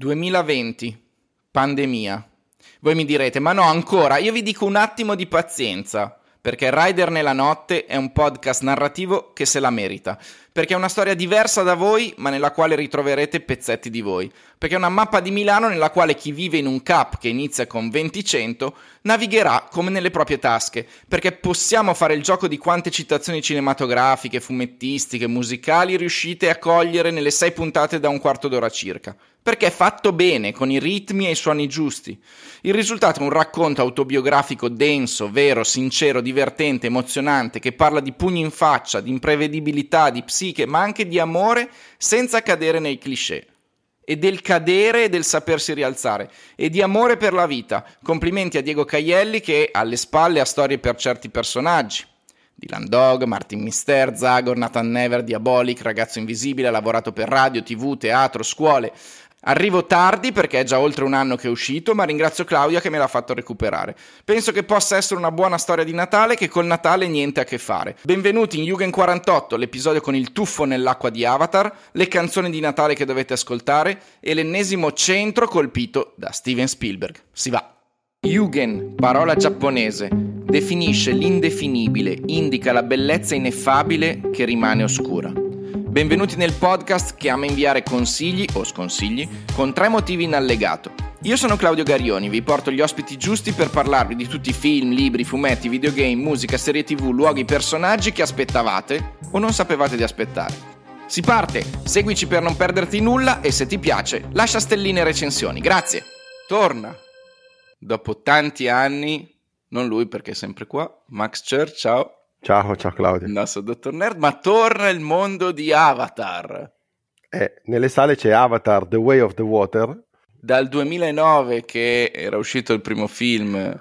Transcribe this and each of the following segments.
2020, pandemia. Voi mi direte, ma no, ancora, io vi dico un attimo di pazienza, perché Rider nella notte è un podcast narrativo che se la merita perché è una storia diversa da voi, ma nella quale ritroverete pezzetti di voi. Perché è una mappa di Milano nella quale chi vive in un cap che inizia con 20-100 navigherà come nelle proprie tasche. Perché possiamo fare il gioco di quante citazioni cinematografiche, fumettistiche, musicali riuscite a cogliere nelle sei puntate da un quarto d'ora circa perché è fatto bene, con i ritmi e i suoni giusti. Il risultato è un racconto autobiografico denso, vero, sincero, divertente, emozionante, che parla di pugni in faccia, di imprevedibilità, di psiche, ma anche di amore, senza cadere nei cliché. E del cadere e del sapersi rialzare. E di amore per la vita. Complimenti a Diego Caielli che alle spalle ha storie per certi personaggi. Dylan Dog, Martin Mister, Zagor, Nathan Never, Diabolic, Ragazzo Invisibile, ha lavorato per radio, tv, teatro, scuole, Arrivo tardi perché è già oltre un anno che è uscito, ma ringrazio Claudia che me l'ha fatto recuperare. Penso che possa essere una buona storia di Natale che col Natale niente a che fare. Benvenuti in Jugend 48, l'episodio con il tuffo nell'acqua di Avatar, le canzoni di Natale che dovete ascoltare e l'ennesimo centro colpito da Steven Spielberg. Si va. Jugend, parola giapponese, definisce l'indefinibile, indica la bellezza ineffabile che rimane oscura. Benvenuti nel podcast che ama inviare consigli o sconsigli con tre motivi in allegato. Io sono Claudio Garioni, vi porto gli ospiti giusti per parlarvi di tutti i film, libri, fumetti, videogame, musica, serie tv, luoghi, personaggi che aspettavate o non sapevate di aspettare. Si parte, seguici per non perderti nulla e se ti piace lascia stelline e recensioni. Grazie. Torna. Dopo tanti anni, non lui perché è sempre qua, Max Church, ciao. Ciao, ciao Claudio. Il nostro dottor Nerd, ma torna il mondo di Avatar. Eh, nelle sale c'è Avatar The Way of the Water. Dal 2009 che era uscito il primo film,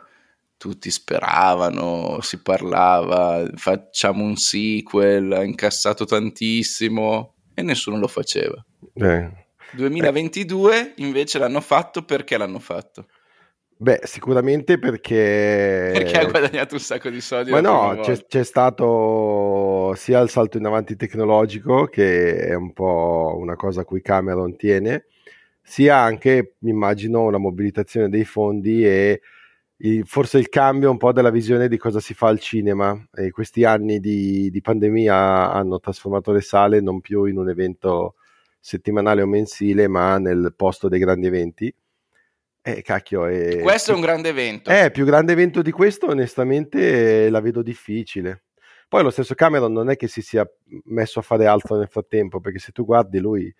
tutti speravano, si parlava, facciamo un sequel, ha incassato tantissimo e nessuno lo faceva. Eh. 2022 invece l'hanno fatto perché l'hanno fatto? Beh, sicuramente perché... Perché ha guadagnato un sacco di soldi. Ma no, c'è, c'è, stato sia il salto in avanti tecnologico, che è un po' una cosa a cui Cameron tiene, sia anche, mi immagino, una mobilitazione dei fondi e il, forse il cambio un po' della visione di cosa si fa al cinema. E questi anni di, di pandemia hanno trasformato le sale non più in un evento settimanale o mensile, ma nel posto dei grandi eventi eh, cacchio, è... Questo è un grande evento. Eh, più grande evento di questo, onestamente, la vedo difficile. Poi lo stesso Cameron non è che si sia messo a fare altro nel frattempo, perché se tu guardi lui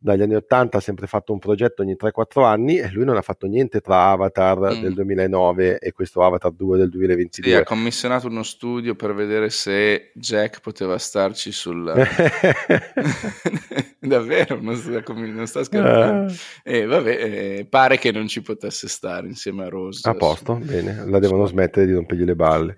dagli anni 80 ha sempre fatto un progetto ogni 3-4 anni e lui non ha fatto niente tra Avatar mm. del 2009 e questo Avatar 2 del 2022. Sì, ha commissionato uno studio per vedere se Jack poteva starci sul... Davvero, non sta, non sta scherzando. E eh, vabbè, eh, pare che non ci potesse stare insieme a Rose. A posto, bene, la devono smettere di rompergli le balle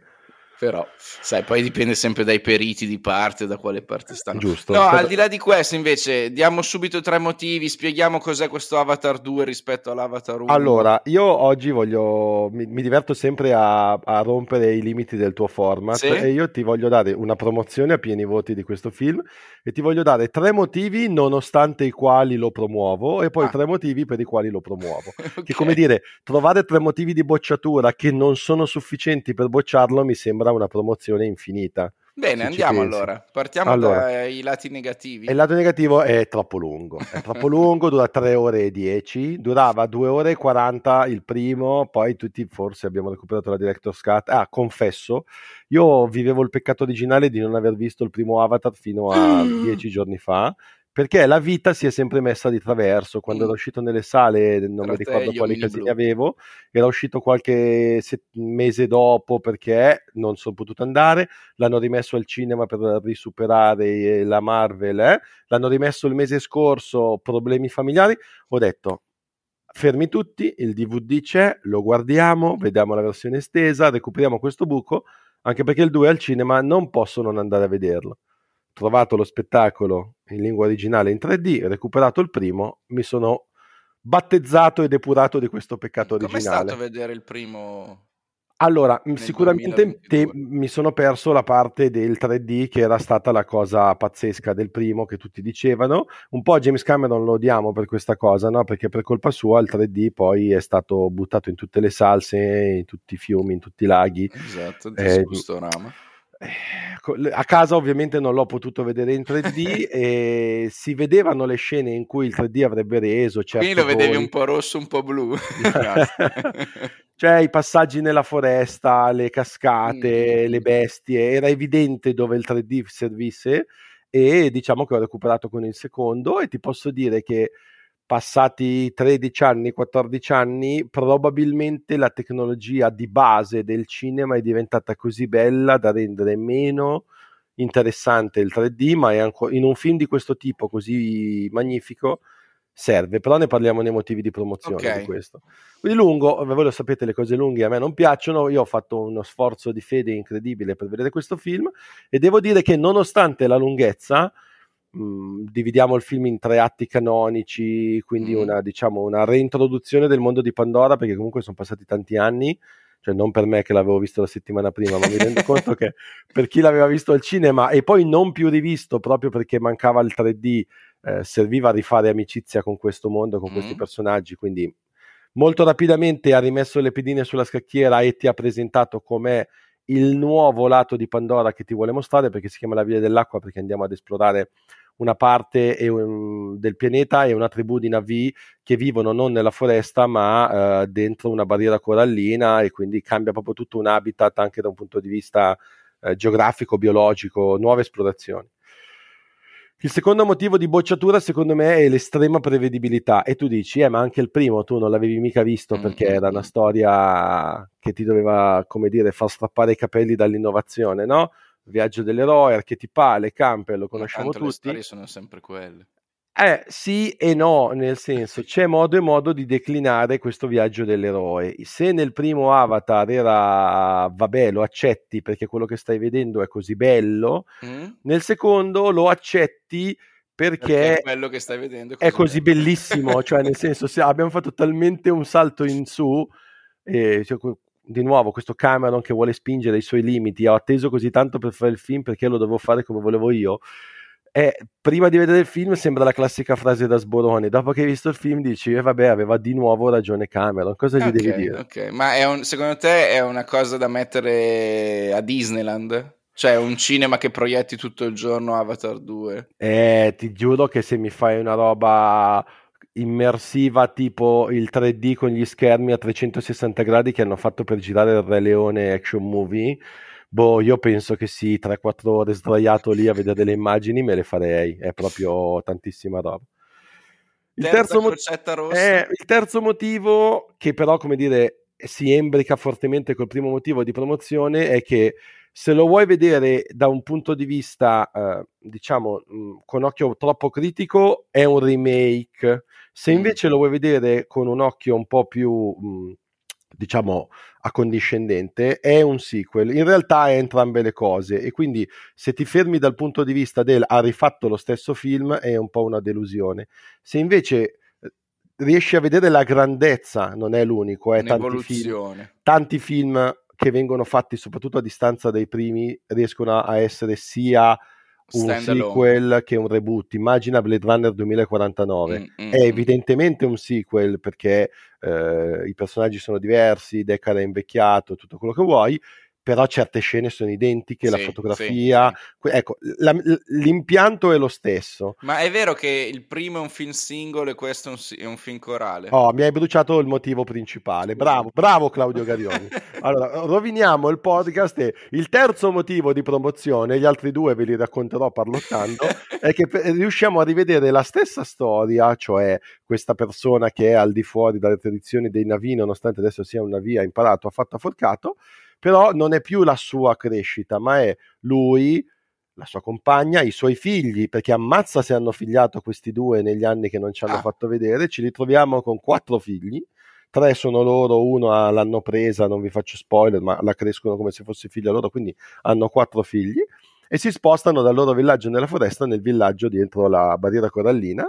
però sai, poi dipende sempre dai periti di parte, da quale parte stanno. Giusto. No, al di là di questo, invece, diamo subito tre motivi, spieghiamo cos'è questo Avatar 2 rispetto all'Avatar 1. Allora, io oggi voglio, mi, mi diverto sempre a, a, rompere i limiti del tuo format sì? e io ti voglio dare una promozione a pieni voti di questo film e ti voglio dare tre motivi nonostante i quali lo promuovo e poi ah. tre motivi per i quali lo promuovo. okay. Che come dire, trovare tre motivi di bocciatura che non sono sufficienti per bocciarlo mi sembra una promozione infinita. Bene, andiamo allora. Partiamo allora, dai lati negativi. Il lato negativo è troppo lungo. È troppo lungo, dura 3 ore e 10. Durava 2 ore e 40 il primo, poi tutti forse abbiamo recuperato la Director's Cut. Ah, confesso, io vivevo il peccato originale di non aver visto il primo Avatar fino a 10 giorni fa perché la vita si è sempre messa di traverso. Quando mm. era uscito nelle sale, non Fratello, mi ricordo quali casini avevo, era uscito qualche set- mese dopo perché non sono potuto andare. L'hanno rimesso al cinema per risuperare la Marvel. Eh? L'hanno rimesso il mese scorso, problemi familiari. Ho detto. Fermi tutti, il DVD c'è, lo guardiamo, vediamo la versione estesa, recuperiamo questo buco, anche perché il 2 al cinema non posso non andare a vederlo trovato lo spettacolo in lingua originale in 3D, recuperato il primo, mi sono battezzato e depurato di questo peccato originale. Come è stato vedere il primo Allora, sicuramente te, mi sono perso la parte del 3D che era stata la cosa pazzesca del primo che tutti dicevano. Un po' James Cameron lo odiamo per questa cosa, no? Perché per colpa sua il 3D poi è stato buttato in tutte le salse, in tutti i fiumi, in tutti i laghi. Esatto, eh, rama. Eh, a casa ovviamente non l'ho potuto vedere in 3D e si vedevano le scene in cui il 3D avrebbe reso. Quindi lo vedevi un po' rosso, un po' blu. cioè i passaggi nella foresta, le cascate, mm. le bestie, era evidente dove il 3D servisse e diciamo che ho recuperato con il secondo e ti posso dire che passati 13 anni, 14 anni, probabilmente la tecnologia di base del cinema è diventata così bella da rendere meno interessante il 3D, ma è anco- in un film di questo tipo così magnifico serve, però ne parliamo nei motivi di promozione okay. di questo. Quindi lungo, voi lo sapete, le cose lunghe a me non piacciono, io ho fatto uno sforzo di fede incredibile per vedere questo film e devo dire che nonostante la lunghezza, mh, mm, dividiamo il film in tre atti canonici, quindi mm. una, diciamo, una reintroduzione del mondo di Pandora, perché comunque sono passati tanti anni, cioè non per me che l'avevo visto la settimana prima, ma mi rendo conto che per chi l'aveva visto al cinema e poi non più rivisto proprio perché mancava il 3D, eh, serviva a rifare amicizia con questo mondo, con mm. questi personaggi, quindi molto rapidamente ha rimesso le pedine sulla scacchiera e ti ha presentato com'è il nuovo lato di Pandora che ti vuole mostrare perché si chiama la Via dell'Acqua perché andiamo ad esplorare una parte del pianeta e una tribù di Navi che vivono non nella foresta ma uh, dentro una barriera corallina e quindi cambia proprio tutto un habitat anche da un punto di vista uh, geografico, biologico, nuove esplorazioni. Il secondo motivo di bocciatura, secondo me, è l'estrema prevedibilità. E tu dici, eh, ma anche il primo tu non l'avevi mica visto mm, perché mm, era una mm. storia che ti doveva, come dire, far strappare i capelli dall'innovazione, no? Viaggio dell'eroe, archetipale, Campbell, lo conosciamo tutti. Le sono sempre quelle. Eh sì e no, nel senso c'è modo e modo di declinare questo viaggio dell'eroe. Se nel primo Avatar era vabbè, lo accetti perché quello che stai vedendo è così bello, mm. nel secondo lo accetti perché, perché quello che stai vedendo è così, è così bellissimo, cioè nel senso se abbiamo fatto talmente un salto in su e cioè, di nuovo questo Cameron che vuole spingere i suoi limiti, ho atteso così tanto per fare il film perché lo devo fare come volevo io è, prima di vedere il film sembra la classica frase da sborone, dopo che hai visto il film dici, eh, vabbè, aveva di nuovo ragione Cameron, cosa gli okay, devi dire? Ok, ma un, secondo te è una cosa da mettere a Disneyland? Cioè un cinema che proietti tutto il giorno Avatar 2? Eh, ti giuro che se mi fai una roba immersiva tipo il 3D con gli schermi a 360 gradi che hanno fatto per girare il Re Leone action movie Boh, io penso che sì, 3-4 ore sdraiato lì a vedere delle immagini me le farei, è proprio tantissima roba. Il terzo, mo- eh, il terzo motivo, che però, come dire, si embrica fortemente col primo motivo di promozione, è che se lo vuoi vedere da un punto di vista, eh, diciamo, mh, mm, con occhio troppo critico, è un remake. Se mm. invece lo vuoi vedere con un occhio un po' più mh, mm, diciamo accondiscendente è un sequel in realtà è entrambe le cose e quindi se ti fermi dal punto di vista del ha rifatto lo stesso film è un po' una delusione se invece eh, riesci a vedere la grandezza non è l'unico è tanti film, tanti film che vengono fatti soprattutto a distanza dai primi riescono a essere sia un sequel che un reboot. Immagina Blade Runner 2049. Mm, mm, è mm. evidentemente un sequel perché eh, i personaggi sono diversi, Deckard è invecchiato, tutto quello che vuoi, però certe scene sono identiche, sì, la fotografia, sì, ecco, la, l'impianto è lo stesso. Ma è vero che il primo è un film singolo e questo è un, è un film corale? Oh, mi hai bruciato il motivo principale, bravo, bravo Claudio Garioni. allora, roviniamo il podcast e il terzo motivo di promozione, gli altri due ve li racconterò parlottando, è che riusciamo a rivedere la stessa storia, cioè questa persona che è al di fuori dalle tradizioni dei navi, nonostante adesso sia un navio, ha imparato, ha fatto, ha forcato, però non è più la sua crescita, ma è lui, la sua compagna, i suoi figli, perché ammazza se hanno figliato questi due negli anni che non ci hanno ah. fatto vedere, ci ritroviamo con quattro figli, tre sono loro, uno l'hanno presa, non vi faccio spoiler, ma la crescono come se fosse figlia loro, quindi hanno quattro figli e si spostano dal loro villaggio nella foresta nel villaggio dietro la barriera corallina.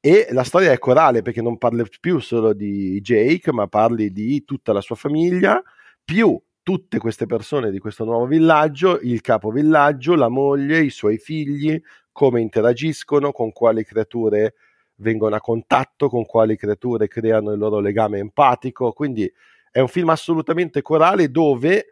E la storia è corale perché non parli più solo di Jake, ma parli di tutta la sua famiglia, più tutte queste persone di questo nuovo villaggio, il capovillaggio, la moglie, i suoi figli, come interagiscono, con quali creature vengono a contatto, con quali creature creano il loro legame empatico. Quindi è un film assolutamente corale dove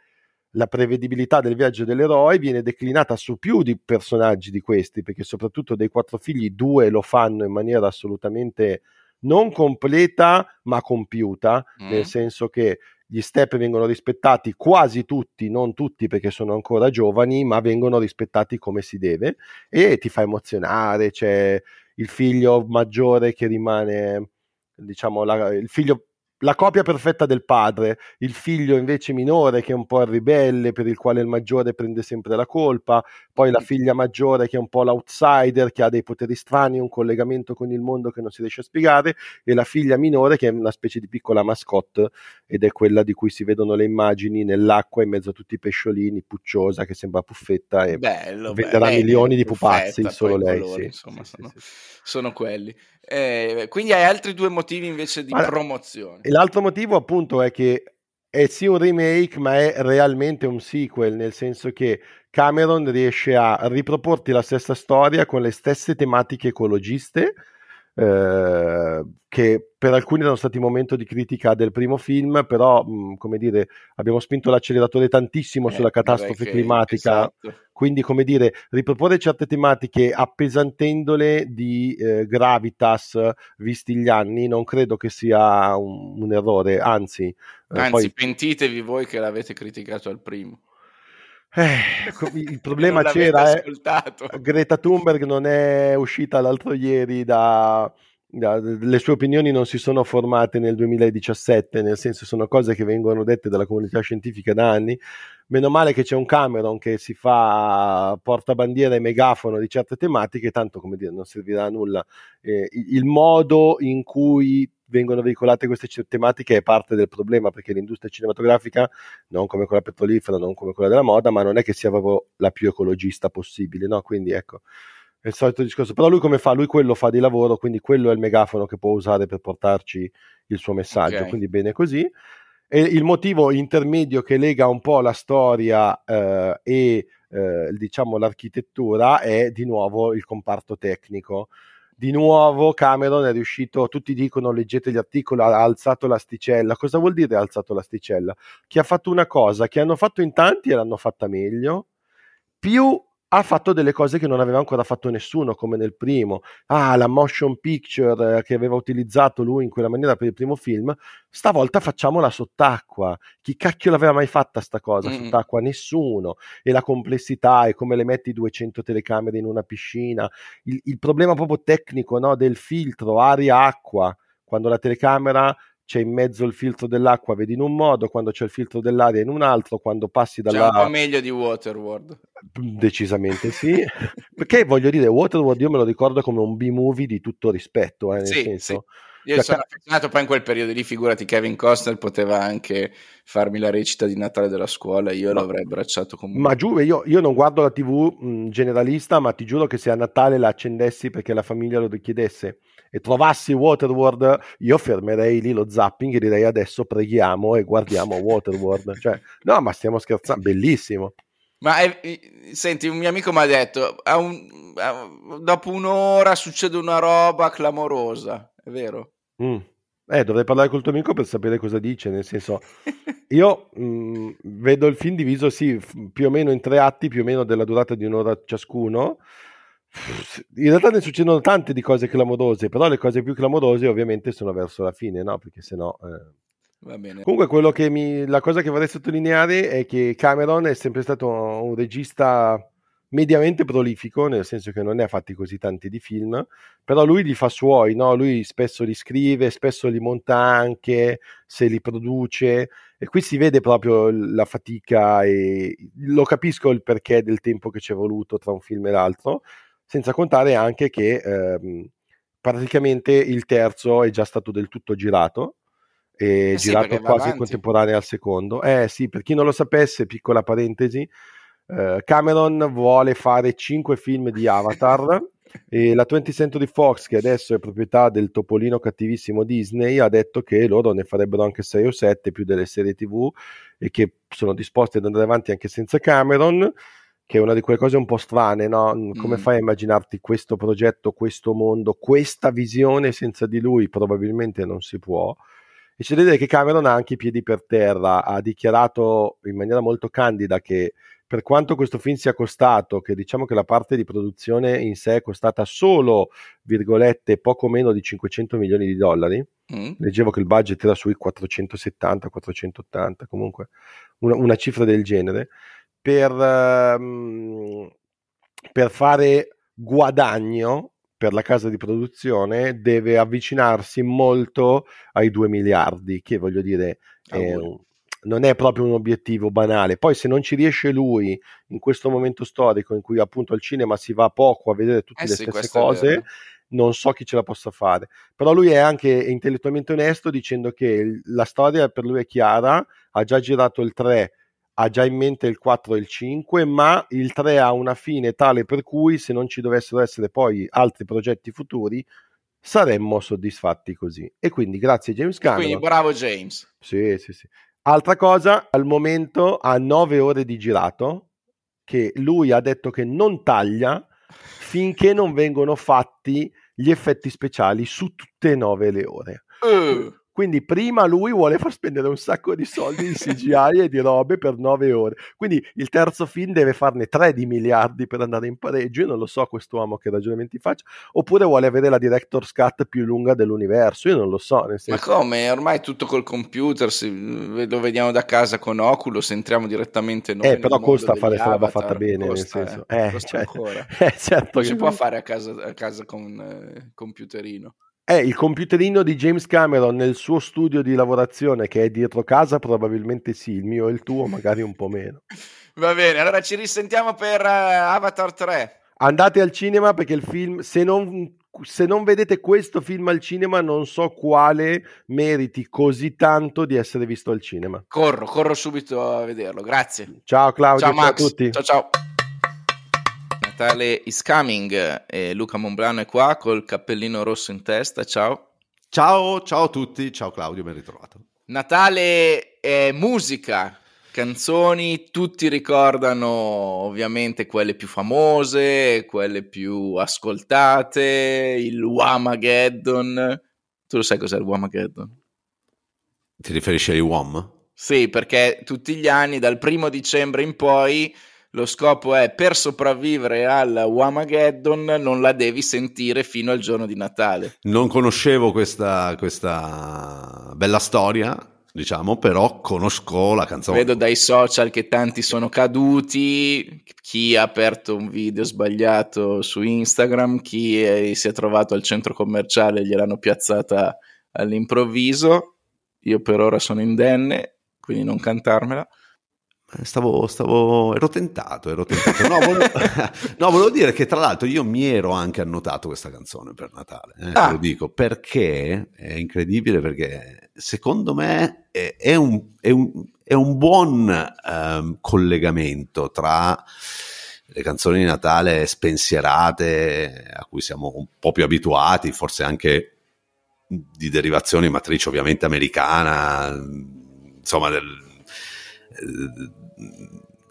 la prevedibilità del viaggio dell'eroe viene declinata su più di personaggi di questi, perché soprattutto dei quattro figli due lo fanno in maniera assolutamente non completa ma compiuta, mm. nel senso che gli step vengono rispettati quasi tutti, non tutti perché sono ancora giovani, ma vengono rispettati come si deve e ti fa emozionare, c'è il figlio maggiore che rimane, diciamo, la, il figlio la copia perfetta del padre, il figlio invece minore che è un po' il ribelle, per il quale il maggiore prende sempre la colpa, poi la figlia maggiore che è un po' l'outsider, che ha dei poteri strani, un collegamento con il mondo che non si riesce a spiegare, e la figlia minore che è una specie di piccola mascotte ed è quella di cui si vedono le immagini nell'acqua in mezzo a tutti i pesciolini, pucciosa che sembra puffetta e bello, venderà bello, milioni di pupazzi, solo lei. Colori, sì, insomma, sì, sono, sì, sono quelli. Eh, quindi hai altri due motivi invece di Allora, promozione. L'altro motivo appunto è che è sì un remake, ma è realmente un sequel, nel senso che Cameron riesce a riproporti la stessa storia con le stesse tematiche ecologiste, eh, che per alcuni erano stati momento di critica del primo film, però mh, come dire, abbiamo spinto l'acceleratore tantissimo Eh, sulla catastrofe che- climatica. esatto. Quindi, come dire, riproporre certe tematiche appesantendole di eh, gravitas visti gli anni, non credo che sia un, un errore, anzi, eh, Anzi, poi pentitevi voi che l'avete criticato al primo. eh, il problema c'era, eh. Greta Thunberg non è uscita l'altro ieri da- le sue opinioni non si sono formate nel 2017, nel senso sono cose che vengono dette dalla comunità scientifica da anni. Meno male che c'è un Cameron che si fa portabandiera e megafono di certe tematiche, tanto come dire, non servirà a nulla. Eh, il modo in cui vengono veicolate queste tematiche è parte del problema perché l'industria cinematografica, non come quella petrolifera, non come quella della moda, ma non è che sia proprio la più ecologista possibile, no? Quindi ecco, è il solito discorso. Però lui come fa? Lui quello fa di lavoro, quindi quello è il megafono che può usare per portarci il suo messaggio, Ok. quindi bene così. E il motivo intermedio che lega un po' la storia eh, e eh, diciamo l'architettura è di nuovo il comparto tecnico. Di nuovo Cameron è riuscito, tutti dicono leggete gli articoli, ha alzato l'asticella. Cosa vuol dire ha alzato l'asticella? Che ha fatto una cosa che hanno fatto in tanti e l'hanno fatta meglio, più ha fatto delle cose che non aveva ancora fatto nessuno, come nel primo. Ah, la motion picture eh, che aveva utilizzato lui in quella maniera per il primo film, stavolta facciamola sott'acqua. Chi cacchio l'aveva mai fatta sta cosa Mm. sott'acqua? Nessuno. E la complessità e come le metti 200 telecamere in una piscina. Il, il problema proprio tecnico no, del filtro aria-acqua, quando la telecamera c'è in mezzo il filtro dell'acqua, vedi in un modo, quando c'è il filtro dell'aria in un altro, quando passi dalla... un po' meglio di Waterworld. Decisamente sì, perché voglio dire, Waterworld io me lo ricordo come un B-movie di tutto rispetto, eh, nel Sì, senso, Io Cioè, sono affezionato poi in quel periodo lì, figurati Kevin Costner poteva anche farmi la recita di Natale della scuola, io Ma- l'avrei abbracciato come un- ma giuro, io, io non guardo la TV mh, generalista, ma ti giuro che se a Natale la accendessi perché la famiglia lo richiedesse e trovassi Waterworld, io fermerei lì lo zapping e direi adesso preghiamo e guardiamo Waterworld. Cioè, no, ma stiamo scherzando, bellissimo. Ma è- eh, senti, un mio amico mi ha detto, a un- a- dopo un'ora succede una roba clamorosa, è vero? Mm. Eh, dovrei parlare col tuo amico per sapere cosa dice, nel senso, io mh, vedo il film diviso, sì, più o meno in tre atti, più o meno della durata di un'ora ciascuno. In realtà ne succedono tante di cose clamorose, però le cose più clamorose ovviamente sono verso la fine, no? Perché sennò... eh. Va bene. Comunque quello che mi, la cosa che vorrei sottolineare è che Cameron è sempre stato un regista mediamente prolifico, nel senso che non ne ha fatti così tanti di film, però lui li fa suoi, no? Lui spesso li scrive, spesso li monta anche, se li produce e qui si vede proprio la fatica e lo capisco il perché del tempo che ci è voluto tra un film e l'altro, senza contare anche che ehm, praticamente il terzo è già stato del tutto girato e Eh girato quasi avanti. contemporaneo al secondo. Eh sì, per chi non lo sapesse, piccola parentesi, eh, Cameron vuole fare cinque film di Avatar E la 20th Century Fox, che adesso è proprietà del topolino cattivissimo Disney, ha detto che loro ne farebbero anche 6 o 7 più delle serie TV e che sono disposti ad andare avanti anche senza Cameron che è una di quelle cose un po' strane, no? Come mm. fai a immaginarti questo progetto, questo mondo, questa visione senza di lui? Probabilmente non si può. E c'è da dire che Cameron ha anche i piedi per terra, ha dichiarato in maniera molto candida che per quanto questo film sia costato, che diciamo che la parte di produzione in sé è costata solo, virgolette, poco meno di 500 milioni di dollari, mm. leggevo che il budget era sui 470-480, comunque una, una cifra del genere, per, um, per fare guadagno per la casa di produzione deve avvicinarsi molto ai 2 miliardi, che voglio dire è, non è proprio un obiettivo banale. Poi se non ci riesce lui in questo momento storico in cui appunto al cinema si va poco a vedere tutte eh le sì, stesse cose, non so chi ce la possa fare. Però lui è anche intellettualmente onesto dicendo che la storia per lui è chiara, ha già girato il 3 ha già in mente il 4 e il 5, ma il 3 ha una fine tale per cui se non ci dovessero essere poi altri progetti futuri saremmo soddisfatti così. E quindi grazie James Cameron. Quindi bravo James. Sì, sì, sì. Altra cosa, al momento ha 9 ore di girato, che lui ha detto che non taglia finché non vengono fatti gli effetti speciali su tutte e 9 le ore. Uh. Quindi prima lui vuole far spendere un sacco di soldi di CGI e di robe per nove ore. Quindi il terzo film deve farne tre di miliardi per andare in pareggio. Io non lo so quest'uomo che ragionamenti faccia. Oppure vuole avere la director's cut più lunga dell'universo. Io non lo so. Ma come? Ormai tutto col computer, lo vediamo da casa con Oculus, entriamo direttamente noi. Eh, però costa fare questa roba fatta bene. Costa, nel senso. Eh, eh, cioè, ancora. Eh, certo non si può fare a casa, a casa con eh, computerino. Eh, il computerino di James Cameron nel suo studio di lavorazione che è dietro casa, probabilmente sì, il mio e il tuo magari un po' meno. Va bene, allora ci risentiamo per uh, Avatar 3. Andate al cinema perché il film, se non, se non vedete questo film al cinema, non so quale meriti così tanto di essere visto al cinema. Corro, corro subito a vederlo, grazie. Ciao Claudio, ciao, ciao a tutti. Ciao ciao. Natale is coming e Luca Monblano è qua col cappellino rosso in testa. Ciao. Ciao, ciao a tutti. Ciao Claudio, ben ritrovato. Natale è musica, canzoni, tutti ricordano ovviamente quelle più famose, quelle più ascoltate, il Wamageddon. Tu lo sai cos'è il Wamageddon? Ti riferisci ai Wham? Sì, perché tutti gli anni, dal primo dicembre in poi, lo scopo è per sopravvivere al Wamageddon non la devi sentire fino al giorno di Natale. Non conoscevo questa, questa bella storia, diciamo, però conosco la canzone. Vedo dai social che tanti sono caduti, chi ha aperto un video sbagliato su Instagram, chi è, si è trovato al centro commerciale e gliel'hanno piazzata all'improvviso. Io per ora sono indenne, quindi non cantarmela. Stavo, stavo, ero tentato, ero tentato. No volevo, no, volevo, dire che tra l'altro io mi ero anche annotato questa canzone per Natale, eh, ah. lo dico, perché è incredibile, perché secondo me è, è, un, è un, è un, buon um, collegamento tra le canzoni di Natale spensierate, a cui siamo un po' più abituati, forse anche di derivazione matrice ovviamente americana, insomma del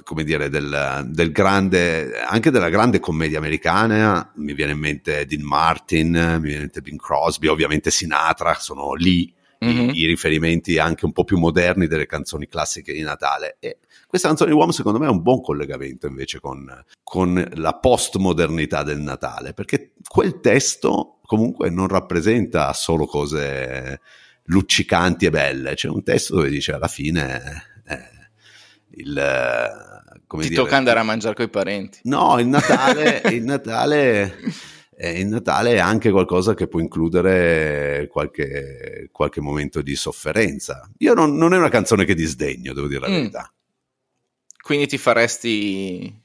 come dire, del, del, grande, anche della grande commedia americana, mi viene in mente Dean Martin, mi viene in mente Bing Crosby, ovviamente Sinatra, sono lì mm-hmm. i, i, riferimenti anche un po' più moderni delle canzoni classiche di Natale. E questa canzone di uomo secondo me è un buon collegamento invece con, con la postmodernità del Natale, perché quel testo comunque non rappresenta solo cose luccicanti e belle, c'è un testo dove dice alla fine... Eh, il, come Ti dire, tocca andare a mangiare con i parenti. No, il Natale, il Natale, eh, il Natale è anche qualcosa che può includere qualche, qualche momento di sofferenza. Io non, non, è una canzone che disdegno, devo dire la mm. verità. Quindi ti faresti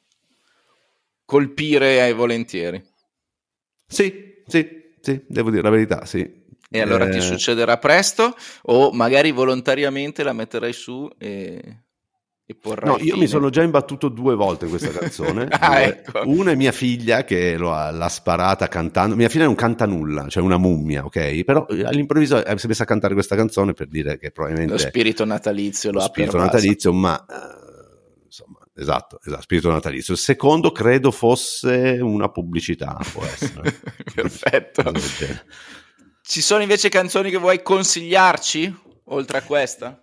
colpire ai volentieri? Sì, sì, sì, devo dire la verità, sì. E allora eh... ti succederà presto o magari volontariamente la metterai su e No, io fine. mi sono già imbattuto due volte in questa canzone. Ah, ecco. Una è mia figlia che lo ha- l'ha sparata cantando. Mia figlia non canta nulla, cioè una mummia, ok? Però eh, all'improvviso si è messa a cantare questa canzone per dire che probabilmente Lo spirito natalizio lo, lo ha spirito pervaso. natalizio, ma eh, insomma, esatto, esatto, spirito natalizio. Il secondo credo fosse una pubblicità, può essere. Perfetto. Ci sono invece canzoni che vuoi consigliarci, oltre a questa?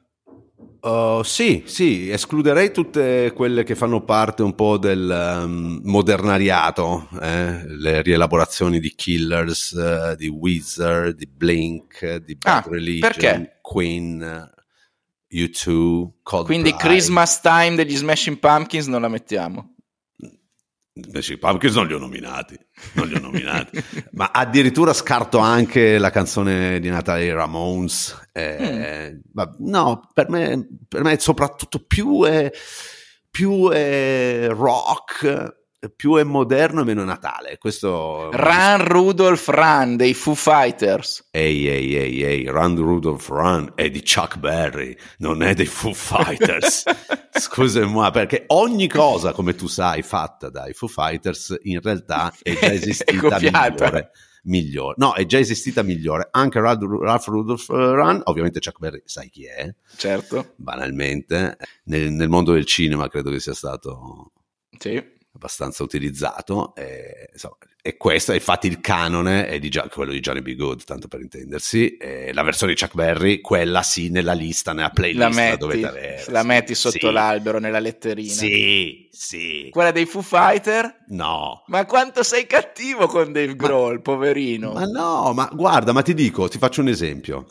Uh, sì, sì, escluderei tutte quelle che fanno parte un po' del um, modernariato, eh, le rielaborazioni di Killers, eh, di Wizard, di Blink, di Bad Ah, Religion, perché? Queen, eh, U2, Coldplay. Quindi Christmas Time degli Smashing Pumpkins non la mettiamo. Pumpkins non li ho nominati, non li ho nominati. ma addirittura scarto anche la canzone di Natale dei Ramones. eh, ma no, per me, per me è soprattutto più è, più è rock, più è moderno e meno è Natale. Questo Run Rudolph Run dei Foo Fighters. Ehi, ehi, ehi, ehi, Run Rudolph Run è di Chuck Berry, non è dei Foo Fighters. Scusami, perché ogni cosa, come tu sai, fatta dai Foo Fighters, in realtà è già È esistita copiata. migliore. migliore. No, è già esistita migliore. Anche Ralph Ralph Rudolph Run, ovviamente Chuck Berry, sai chi è, Certo, banalmente. Nel, nel mondo del cinema credo che sia stato sì. Abbastanza utilizzato e, insomma, e questo infatti il canone è di, Gia- quello di Johnny B. Good tanto per intendersi la versione di Chuck Berry quella sì nella lista nella playlist La la, metti, dovete avere la sì. metti sotto Sì. l'albero nella letterina. sì sì Quella dei Foo Fighter? no Ma quanto sei cattivo con Dave Grohl, poverino. ma no ma guarda ma ti dico ti faccio un esempio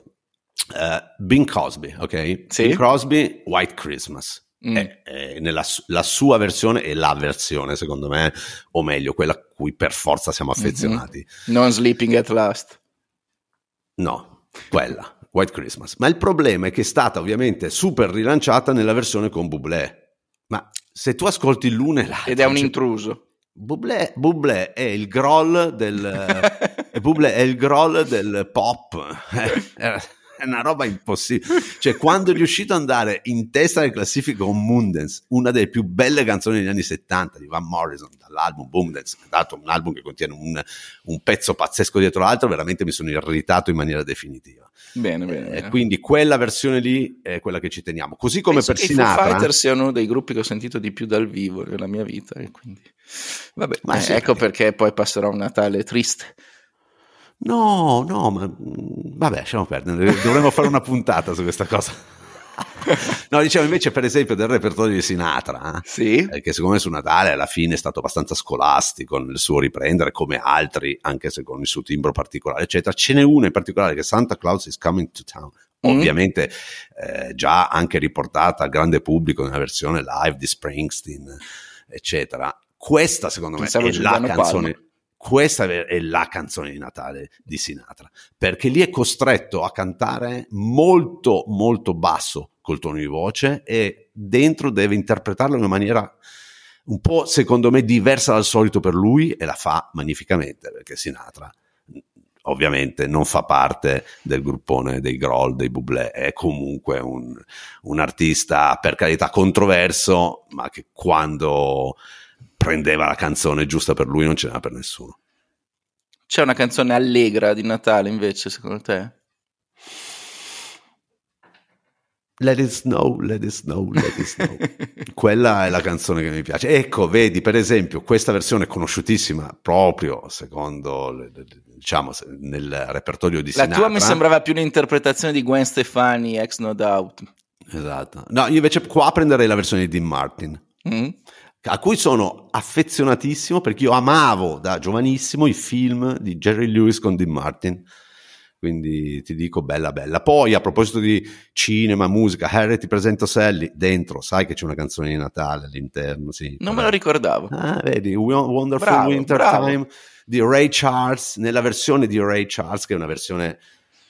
Eh, Bing Crosby ok Sì. Bing Crosby White Christmas Mm. è- è nella su- la sua versione e la versione secondo me o meglio quella a cui per forza siamo Mhm. affezionati Non Sleeping at Last. No, quella, White Christmas. Ma il problema è che è stata ovviamente super rilanciata nella versione con Bublé. Ma se tu ascolti l'una e l'altra... Ed è un cioè, intruso. Bublé, Bublé è il groll del... Bublé è il groll del pop. È- È una roba impossibile. Cioè, quando è riuscito ad andare in testa alle classifiche con Moondance, una delle più belle canzoni degli anni 70 di Van Morrison, dall'album Moondance, dato un album che contiene un, un pezzo pazzesco dietro l'altro, veramente mi sono irritato in maniera definitiva. Bene, bene. Eh, bene. quindi quella versione lì è quella che ci teniamo. Così come Penso per che I Sinatra. Fighters siano uno dei gruppi che ho sentito di più dal vivo nella mia vita. E quindi... Vabbè, Ma eh, sì, ecco perché poi passerò un Natale triste. No, no, ma mm, vabbè, lasciamo perdere. Dovremmo fare una puntata su questa cosa. No, dicevo invece, per esempio, del repertorio di Sinatra, Sì? eh, che secondo me su Natale alla fine è stato abbastanza scolastico nel suo riprendere, come altri, anche se con il suo timbro particolare, eccetera. Ce n'è uno in particolare che Santa Claus is Coming to Town. Mm. Ovviamente eh, già anche riportata al grande pubblico nella versione live di Springsteen, eccetera. Questa, secondo me, Pensavo è la canzone. Palma. Questa è la canzone di Natale di Sinatra, perché lì è costretto a cantare molto, molto basso col tono di voce e dentro deve interpretarlo in una maniera un po', secondo me, diversa dal solito per lui e la fa magnificamente, perché Sinatra ovviamente non fa parte del gruppone dei Groll, dei Bublé, è comunque un, un artista per carità controverso, ma che quando prendeva la canzone giusta per lui non ce n'era per nessuno. C'è una canzone allegra di Natale invece, secondo te? Let it snow, let it snow, let it snow. Quella è la canzone che mi piace. Ecco, vedi, per esempio, questa versione è conosciutissima proprio secondo, diciamo, nel repertorio di La Sinatra. tua mi sembrava più un'interpretazione di Gwen Stefani, ex No Doubt. Esatto. No, io invece qua prenderei la versione di Dean Martin. Mm? A cui sono affezionatissimo perché io amavo da giovanissimo i film di Jerry Lewis con Dean Martin. Quindi ti dico bella bella. Poi a proposito di cinema, musica, Harry ti presento Sally, dentro sai che c'è una canzone di Natale all'interno, sì. Non me lo ricordavo. Ah, vedi, Wo- Wonderful Bravo, Winter bravo. Time di Ray Charles, nella versione di Ray Charles, che è una versione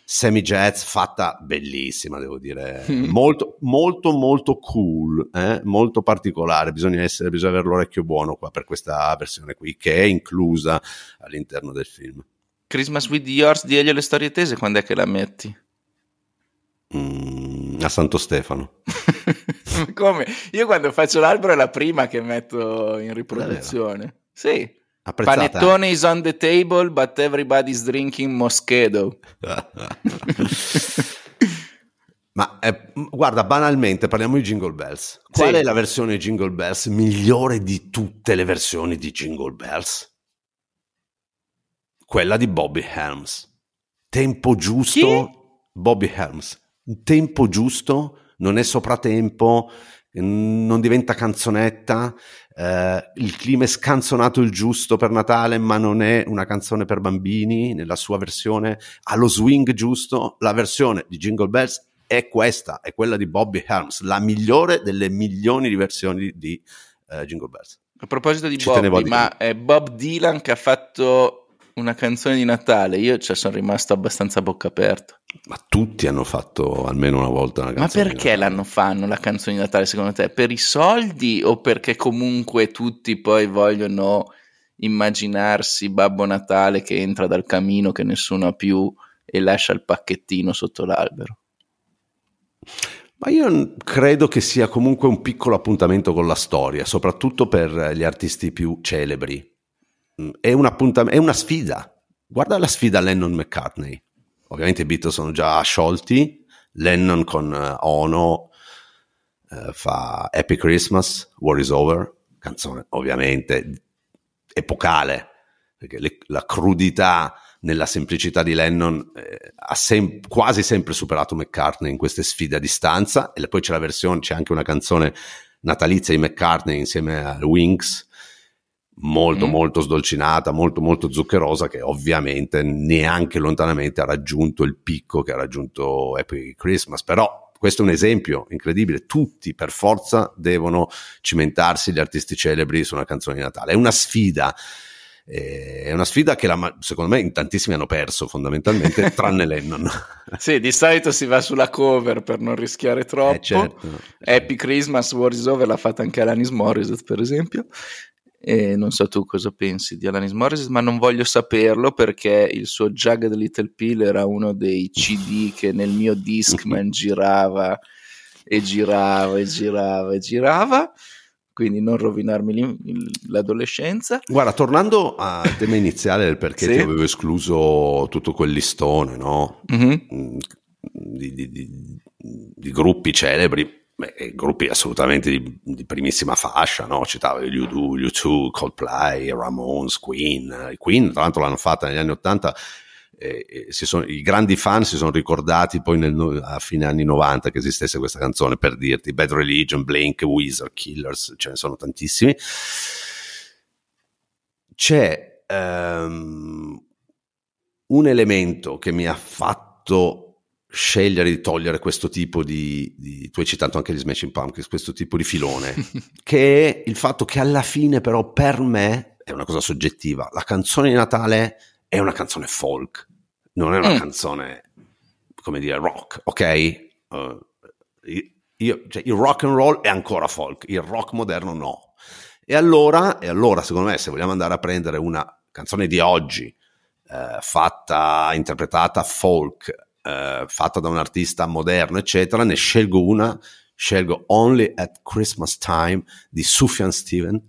semi-jazz fatta bellissima, devo dire, Mm. molto, molto, molto cool, eh? molto particolare, bisogna, essere, bisogna avere l'orecchio buono qua per questa versione qui, che è inclusa all'interno del film. Christmas with Yours di Elio le storie tese, quando è che la metti? Mm, a Santo Stefano. Come? Io quando faccio l'albero è la prima che metto in riproduzione. Sì. Apprezzata. Panettone is on the table, but everybody's drinking Moschedo. Ma eh, guarda, banalmente parliamo di Jingle Bells. Qual sì. è la versione Jingle Bells migliore di tutte le versioni di Jingle Bells? Quella di Bobby Helms. Tempo giusto. Chi? Bobby Helms. Tempo giusto, non è sopratempo, non diventa canzonetta, eh, il clima è scanzonato il giusto per Natale, ma non è una canzone per bambini nella sua versione, ha lo swing giusto, la versione di Jingle Bells è questa, è quella di Bobby Helms, la migliore delle milioni di versioni di eh, Jingle Bells. A proposito di Ci Bobby, ma è Bob Dylan che ha fatto una canzone di Natale, io cioè, sono rimasto abbastanza a bocca aperta. Ma tutti hanno fatto almeno una volta una canzone. Ma perché l'hanno fanno la canzone di Natale secondo te? Per i soldi o perché comunque tutti poi vogliono immaginarsi Babbo Natale che entra dal camino che nessuno ha più e lascia il pacchettino sotto l'albero? Ma io credo che sia comunque un piccolo appuntamento con la storia, soprattutto per gli artisti più celebri Mm, è, un è una sfida. Guarda la sfida Lennon-McCartney. Ovviamente i Beatles sono già sciolti. Lennon con uh, Ono uh, fa Happy Christmas, War is Over, canzone ovviamente epocale, perché le, la crudità nella semplicità di Lennon eh, ha sem- quasi sempre superato McCartney in queste sfide a distanza e poi c'è la versione, c'è anche una canzone natalizia di McCartney insieme a Wings molto mm. molto sdolcinata, molto molto zuccherosa che ovviamente neanche lontanamente ha raggiunto il picco che ha raggiunto Happy Christmas, però questo è un esempio incredibile, tutti per forza devono cimentarsi gli artisti celebri su una canzone di Natale, è una sfida. Eh, è una sfida che la, secondo me in tantissimi hanno perso fondamentalmente, tranne Lennon. sì, di solito si va sulla cover per non rischiare troppo. Eh, certo. Happy Christmas, War is Over l'ha fatta anche Alanis Morissette, per esempio. E non so tu cosa pensi di Alanis Morris, ma non voglio saperlo perché il suo Jagged Little Pill era uno dei CD che nel mio Discman girava e girava e girava e girava. Quindi non rovinarmi l'adolescenza. Guarda, tornando al tema iniziale del perché sì. ti avevo escluso tutto quel listone, no? Mm-hmm. Di, di, di, di gruppi celebri, Beh, gruppi assolutamente di, di, primissima fascia, no? citavo gli U2, U2, Coldplay, Ramones, Queen. I Queen, tra l'altro, l'hanno fatta negli anni Ottanta. Eh, sono, I grandi fan si sono ricordati poi nel, a fine anni 90 che esistesse questa canzone per dirti Bad Religion, Blink, Weezer, Killers, ce ne sono tantissimi. C'è um, un elemento che mi ha fatto scegliere di togliere questo tipo di, di, tu hai citato anche gli Smashing Pumpkins, questo tipo di filone, che è il fatto che alla fine però per me, è una cosa soggettiva, la canzone di Natale è una canzone folk, non è una mm. canzone, come dire, rock, ok? Uh, io, cioè, il rock and roll è ancora folk, il rock moderno no. E allora, e allora, secondo me, se vogliamo andare a prendere una canzone di oggi, eh, fatta, interpretata folk, eh, fatta da un artista moderno, eccetera, ne scelgo una, scelgo Only at Christmas Time di Sufjan Steven,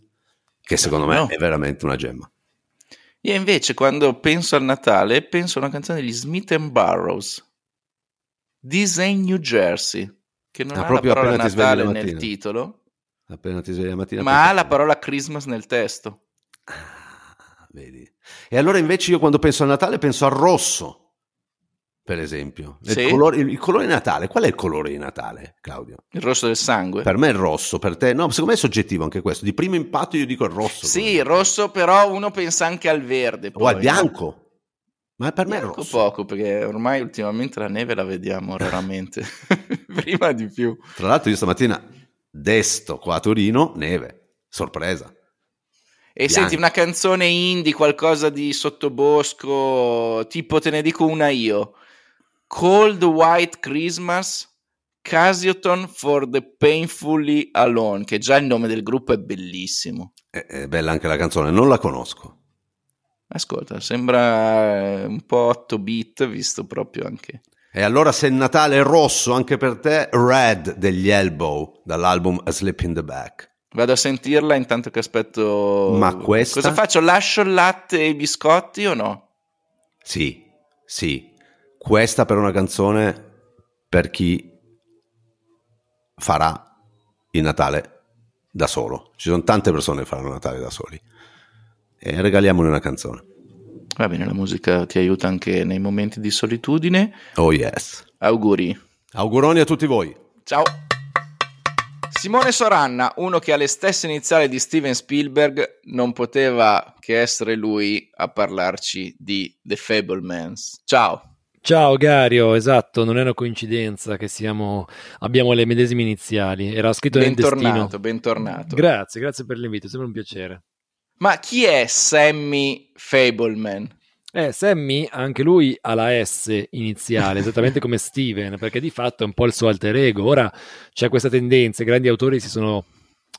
che secondo me no. è veramente una gemma. Io invece quando penso al Natale penso a una canzone degli Smith and Burroughs, Ain't New Jersey, che non ah, ha la parola Natale nel titolo, appena ti svegli la mattina, ma ha la parola Christmas nel testo. Ah, vedi. E allora invece io quando penso al Natale penso al rosso per esempio. Il, sì. colore, il, il, colore di Natale, qual è il colore di Natale, Claudio? Il rosso del sangue. Per me è il rosso, per te no, secondo me è soggettivo anche questo. Di primo impatto io dico il rosso. Sì, il rosso però uno pensa anche al verde. Poi, o al bianco. Ma per me è rosso. poco, perché ormai ultimamente la neve la vediamo raramente. Prima di più. Tra l'altro io stamattina desto qua a Torino, neve. Sorpresa. E Bianco. senti una canzone indie, qualcosa di sottobosco, tipo te ne dico una io. Cold White Christmas, Casioton for the Painfully Alone, che già il nome del gruppo è bellissimo. È, è bella anche la canzone, non la conosco. Ascolta, sembra un po' 8 bit, visto proprio anche... E allora se il Natale è rosso anche per te, Red degli Elbow dall'album A Slip in the Back. Vado a sentirla intanto che aspetto. Ma questa? Cosa faccio? Lascio il latte e i biscotti o no? Sì, sì. Questa per una canzone per chi farà il Natale da solo. Ci sono tante persone che faranno Natale da soli. E regaliamone una canzone. Va bene, la musica ti aiuta anche nei momenti di solitudine. Oh yes. Auguri. Auguroni a tutti voi. Ciao. Simone Soranna, uno che ha le stesse iniziali di Steven Spielberg, non poteva che essere lui a parlarci di The Fablemans. Ciao. Ciao Gario, esatto, non è una coincidenza che siamo, abbiamo le medesime iniziali, era scritto bentornato, nel destino. Bentornato, Grazie, grazie per l'invito, sembra un piacere. Ma chi è Sammy Fableman? Eh, Sammy, anche lui ha la S iniziale, esattamente come Steven, perché di fatto è un po' il suo alter ego. Ora c'è questa tendenza, i grandi autori si sono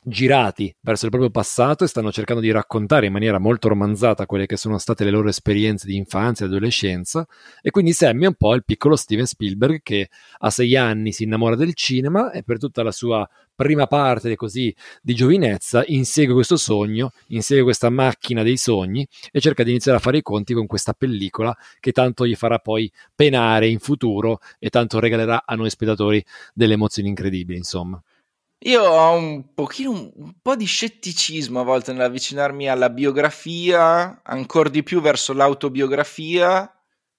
girati verso il proprio passato e stanno cercando di raccontare in maniera molto romanzata quelle che sono state le loro esperienze di infanzia e adolescenza e quindi Sammy è un po' il piccolo Steven Spielberg che a sei anni si innamora del cinema e per tutta la sua prima parte così di giovinezza insegue questo sogno, insegue questa macchina dei sogni e cerca di iniziare a fare i conti con questa pellicola che tanto gli farà poi penare in futuro e tanto regalerà a noi spettatori delle emozioni incredibili, insomma. Io ho un pochino un po' di scetticismo a volte nell'avvicinarmi alla biografia, ancora di più verso l'autobiografia.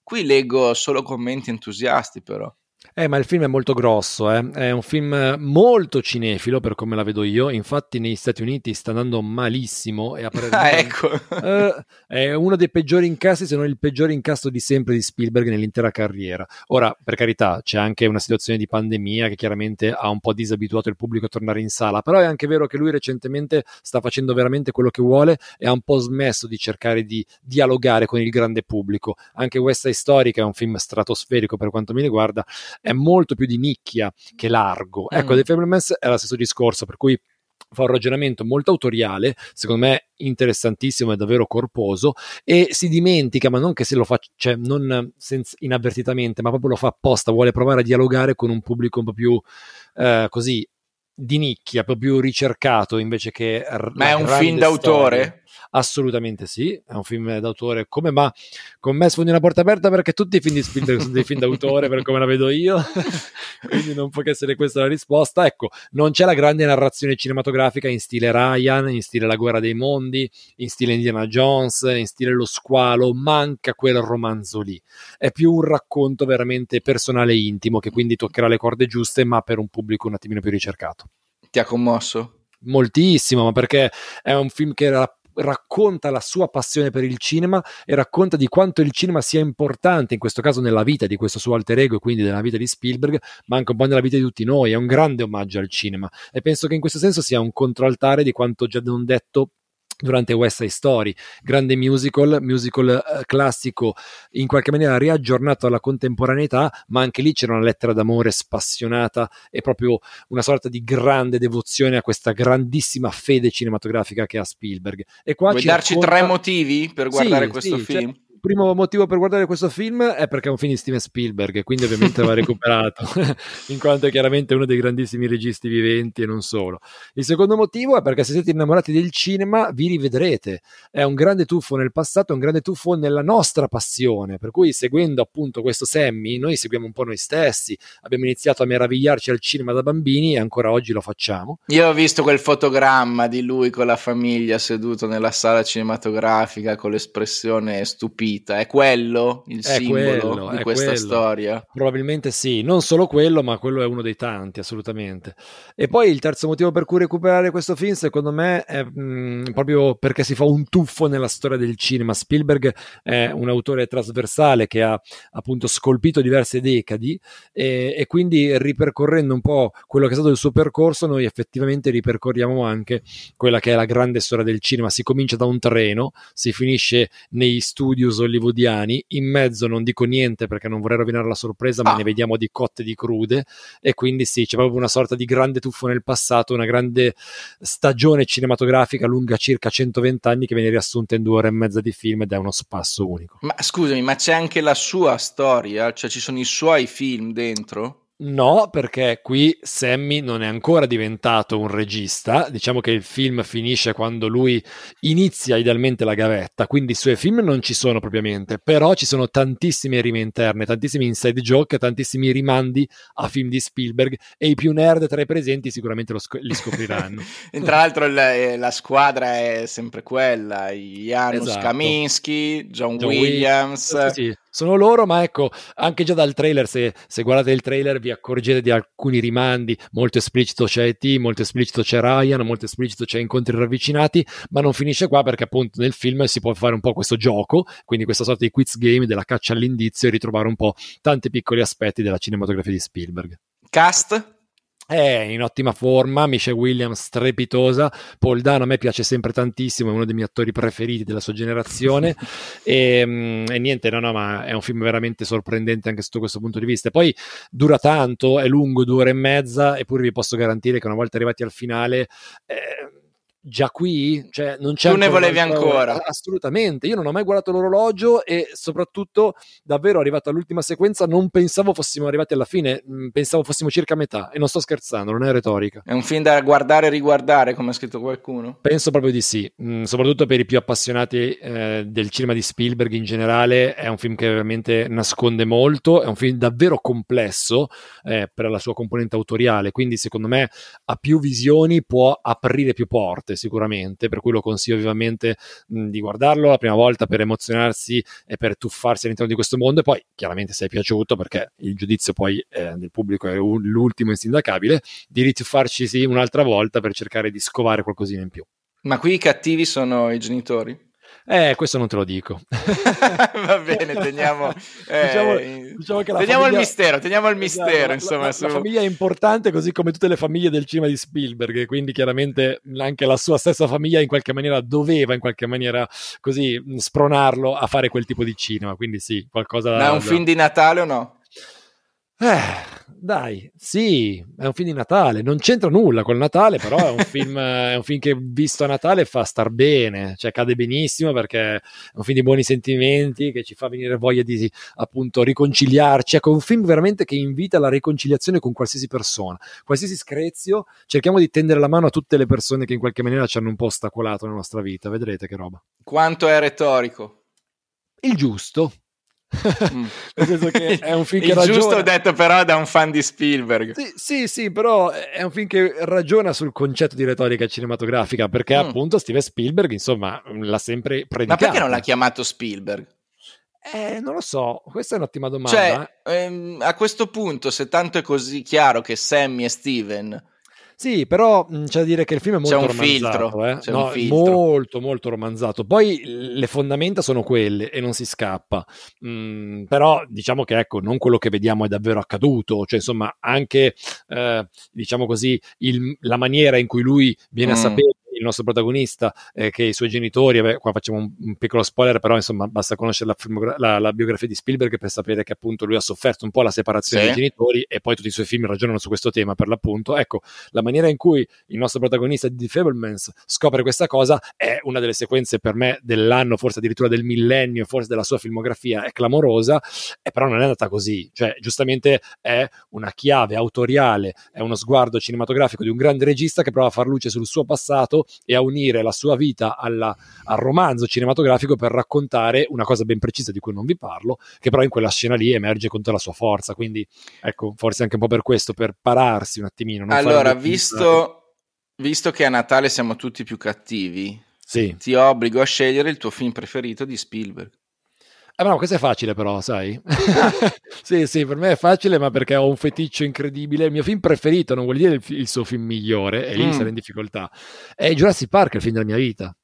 Qui leggo solo commenti entusiasti, però. Eh, ma il film è molto grosso, eh? è un film molto cinefilo per come la vedo io, infatti negli Stati Uniti sta andando malissimo e ah, ecco. eh, è uno dei peggiori incassi, se non il peggiore incasso di sempre di Spielberg nell'intera carriera. Ora, per carità, c'è anche una situazione di pandemia che chiaramente ha un po' disabituato il pubblico a tornare in sala, però è anche vero che lui recentemente sta facendo veramente quello che vuole e ha un po' smesso di cercare di dialogare con il grande pubblico. Anche West Side Story, che è un film stratosferico per quanto mi riguarda, è molto più di nicchia che largo. Ecco, mm. The Fablemans è lo stesso discorso, per cui fa un ragionamento molto autoriale, secondo me interessantissimo e davvero corposo, e si dimentica, ma non che se lo fa, cioè non senza, inavvertitamente, ma proprio lo fa apposta, vuole provare a dialogare con un pubblico un po' più eh, così di nicchia, proprio ricercato invece che... Ma è un film d'autore? Assolutamente sì, è un film d'autore come ma con me sfondi una porta aperta perché tutti i film di Spielberg sono dei film d'autore per come la vedo io, quindi non può che essere questa la risposta. Ecco, non c'è la grande narrazione cinematografica in stile Ryan, in stile La guerra dei mondi, in stile Indiana Jones, in stile Lo squalo, manca quel romanzo lì. È più un racconto veramente personale e intimo che quindi toccherà le corde giuste ma per un pubblico un attimino più ricercato. Ti ha commosso? Moltissimo, ma perché è un film che era racconta la sua passione per il cinema e racconta di quanto il cinema sia importante, in questo caso nella vita di questo suo alter ego e quindi nella vita di Spielberg, ma anche un po' nella vita di tutti noi. È un grande omaggio al cinema e penso che in questo senso sia un controaltare di quanto già non detto durante West Side Story, grande musical, musical eh, classico in qualche maniera riaggiornato alla contemporaneità, ma anche lì c'era una lettera d'amore spassionata e proprio una sorta di grande devozione a questa grandissima fede cinematografica che ha Spielberg. E qua Vuoi darci racconta... tre motivi per guardare sì, questo sì, film? Cioè, primo motivo per guardare questo film è perché è un film di Steven Spielberg e quindi ovviamente va recuperato, in quanto è chiaramente uno dei grandissimi registi viventi e non solo. Il secondo motivo è perché se siete innamorati del cinema vi rivedrete. È un grande tuffo nel passato, è un grande tuffo nella nostra passione, per cui seguendo appunto questo Sammy, noi seguiamo un po' noi stessi, abbiamo iniziato a meravigliarci al cinema da bambini e ancora oggi lo facciamo. Io ho visto quel fotogramma di lui con la famiglia seduto nella sala cinematografica con l'espressione stupida vita, è quello il è simbolo quello, di questa quello. storia? Probabilmente sì, non solo quello, ma quello è uno dei tanti, assolutamente. E poi il terzo motivo per cui recuperare questo film, secondo me, è mh, mm, proprio perché si fa un tuffo nella storia del cinema. Spielberg è un autore trasversale che ha appunto scolpito diverse decadi e, e quindi ripercorrendo un po' quello che è stato il suo percorso, noi effettivamente ripercorriamo anche quella che è la grande storia del cinema. Si comincia da un treno, si finisce nei studios hollywoodiani. In mezzo non dico niente perché non vorrei rovinare la sorpresa, ma Ah. ne vediamo di cotte e di crude. E quindi sì, c'è proprio una sorta di grande tuffo nel passato, una grande stagione cinematografica lunga circa 120 anni che viene riassunta in due ore e mezza di film ed è uno spasso unico. Ma scusami, ma c'è anche la sua storia? Cioè ci sono i suoi film dentro? No, perché qui Sammy non è ancora diventato un regista. Diciamo che il film finisce quando lui inizia idealmente la gavetta, quindi i suoi film non ci sono propriamente, però ci sono tantissime rime interne, tantissimi inside joke, tantissimi rimandi a film di Spielberg e i più nerd tra i presenti sicuramente lo sc- li scopriranno. Tra l'altro il- eh, la squadra è sempre quella, Janusz Esatto. Kaminski, John, John Williams. Sì, sì, sono loro, ma ecco, anche già dal trailer, se, se guardate il trailer vi accorgete di alcuni rimandi, molto esplicito c'è E.T., molto esplicito c'è Ryan, molto esplicito c'è incontri ravvicinati, ma non finisce qua perché appunto nel film si può fare un po' questo gioco, quindi questa sorta di quiz game della caccia all'indizio e ritrovare un po' tanti piccoli aspetti della cinematografia di Spielberg. Cast? È in ottima forma, Michelle Williams strepitosa, Paul Dano a me piace sempre tantissimo, è uno dei miei attori preferiti della sua generazione e, mm, e niente, no, no, ma è un film veramente sorprendente anche sotto questo punto di vista. Poi dura tanto, è lungo, due ore e mezza, eppure vi posso garantire che una volta arrivati al finale... eh, Già qui, cioè non c'è Tu ne volevi ancora. Assolutamente, io non ho mai guardato l'orologio e soprattutto davvero arrivato all'ultima sequenza non pensavo fossimo arrivati alla fine, mm, pensavo fossimo circa a metà e non sto scherzando, non è retorica. È un film da guardare e riguardare, come ha scritto qualcuno? Penso proprio di sì, Mm, soprattutto per i più appassionati eh, del cinema di Spielberg in generale, è un film che veramente nasconde molto, è un film davvero complesso eh, per la sua componente autoriale, quindi secondo me a più visioni può aprire più porte sicuramente, per cui lo consiglio vivamente mh, di guardarlo la prima volta per emozionarsi e per tuffarsi all'interno di questo mondo e poi chiaramente se è piaciuto perché il giudizio poi eh, del pubblico è u- l'ultimo insindacabile, di rituffarci sì, un'altra volta per cercare di scovare qualcosina in più. Ma qui i cattivi sono i genitori? Eh, questo non te lo dico. Va bene, teniamo, eh, Diciamo- diciamo che teniamo famiglia- il mistero, teniamo il Esatto, mistero, la- insomma. la, su- la famiglia è importante così come tutte le famiglie del cinema di Spielberg e quindi chiaramente anche la sua stessa famiglia in qualche maniera doveva in qualche maniera così spronarlo a fare quel tipo di cinema quindi sì qualcosa Ma è un film di Natale o no? Eh, dai, sì, è un film di Natale, non c'entra nulla col Natale, però è un film, è un film che visto a Natale fa star bene, cioè cade benissimo perché è un film di buoni sentimenti che ci fa venire voglia di appunto riconciliarci, ecco, un film veramente che invita alla riconciliazione con qualsiasi persona, qualsiasi screzio, cerchiamo di tendere la mano a tutte le persone che in qualche maniera ci hanno un po' ostacolato nella nostra vita, vedrete che roba. Quanto è retorico? Il giusto. Mm. Nel senso che è un film che giusto ragiona- ho detto però da un fan di Spielberg. Sì, sì, sì, però è un film che ragiona sul concetto di retorica cinematografica perché Mm. appunto Steven Spielberg, insomma, l'ha sempre Ma predicato. perché non l'ha chiamato Spielberg? Eh, non lo so, questa è un'ottima domanda. Cioè, ehm, a questo punto, se tanto è così chiaro che Sammy e Steven Sì, però mh, c'è da dire che il film è molto romanzato, eh. c'è No, un filtro. molto molto romanzato. Poi le fondamenta sono quelle e non si scappa. Mm, però diciamo che ecco, non quello che vediamo è davvero accaduto, cioè insomma, anche eh, diciamo così il- la maniera in cui lui viene a Mm. sapere il nostro protagonista eh, che i suoi genitori, vabbè, qua facciamo un, un piccolo spoiler, però insomma basta conoscere la, la- la biografia di Spielberg per sapere che appunto lui ha sofferto un po' la separazione Sì. dei genitori e poi tutti i suoi film ragionano su questo tema per l'appunto. Ecco, la maniera in cui il nostro protagonista di Fablemans scopre questa cosa è una delle sequenze per me dell'anno, forse addirittura del millennio, forse della sua filmografia, è clamorosa, e però non è andata così, cioè giustamente è una chiave autoriale, è uno sguardo cinematografico di un grande regista che prova a far luce sul suo passato e a unire la sua vita alla- al romanzo cinematografico per raccontare una cosa ben precisa di cui non vi parlo, che però in quella scena lì emerge con tutta la sua forza, quindi ecco, forse anche un po' per questo, per pararsi un attimino. Allora, visto, visto che a Natale siamo tutti più cattivi, Sì. ti obbligo a scegliere il tuo film preferito di Spielberg. Eh, no, questo è facile però, sai? sì, sì, per me è facile, ma perché ho un feticcio incredibile. Il mio film preferito, non vuol dire il, il suo film migliore, e lì Mm. sarei in difficoltà. È Jurassic Park, il film della mia vita.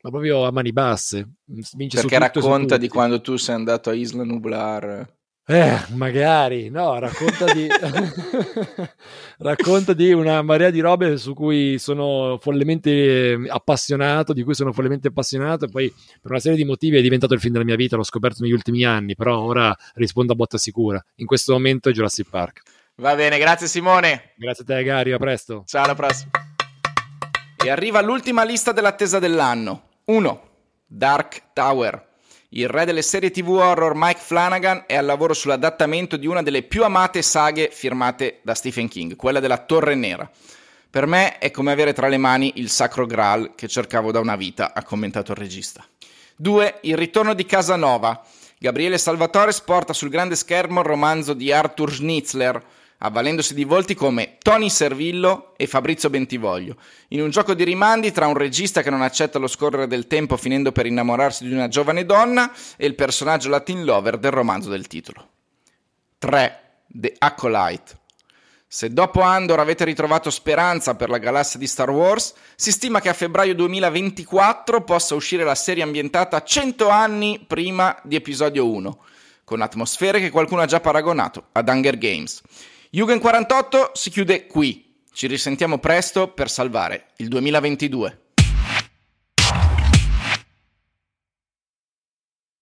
Ma proprio a mani basse. Vince su Perché tutto racconta di quando tu sei andato a Isla Nublar. Eh, magari, no, racconta di, racconta di una marea di robe su cui sono follemente appassionato, di cui sono follemente appassionato e poi per una serie di motivi è diventato il film della mia vita, l'ho scoperto negli ultimi anni, però ora rispondo a botta sicura. In questo momento è Jurassic Park. Va bene, grazie Simone. Grazie a te Gary, a presto. Ciao, alla prossima. E arriva l'ultima lista dell'attesa dell'anno. 1. Dark Tower. Il re delle serie TV horror Mike Flanagan è al lavoro sull'adattamento di una delle più amate saghe firmate da Stephen King, quella della Torre Nera. Per me è come avere tra le mani il sacro Graal che cercavo da una vita, ha commentato il regista. 2. Il ritorno di Casanova. Gabriele Salvatore sporta sul grande schermo il romanzo di Arthur Schnitzler, avvalendosi di volti come Tony Servillo e Fabrizio Bentivoglio, in un gioco di rimandi tra un regista che non accetta lo scorrere del tempo finendo per innamorarsi di una giovane donna e il personaggio Latin Lover del romanzo del titolo. 3. The Acolyte. Se dopo Andor avete ritrovato speranza per la galassia di Star Wars, si stima che a febbraio 2024 possa uscire la serie ambientata 100 anni prima di episodio 1, con atmosfere che qualcuno ha già paragonato ad Hunger Games. Jugend 48 si chiude qui. Ci risentiamo presto per salvare il 2022.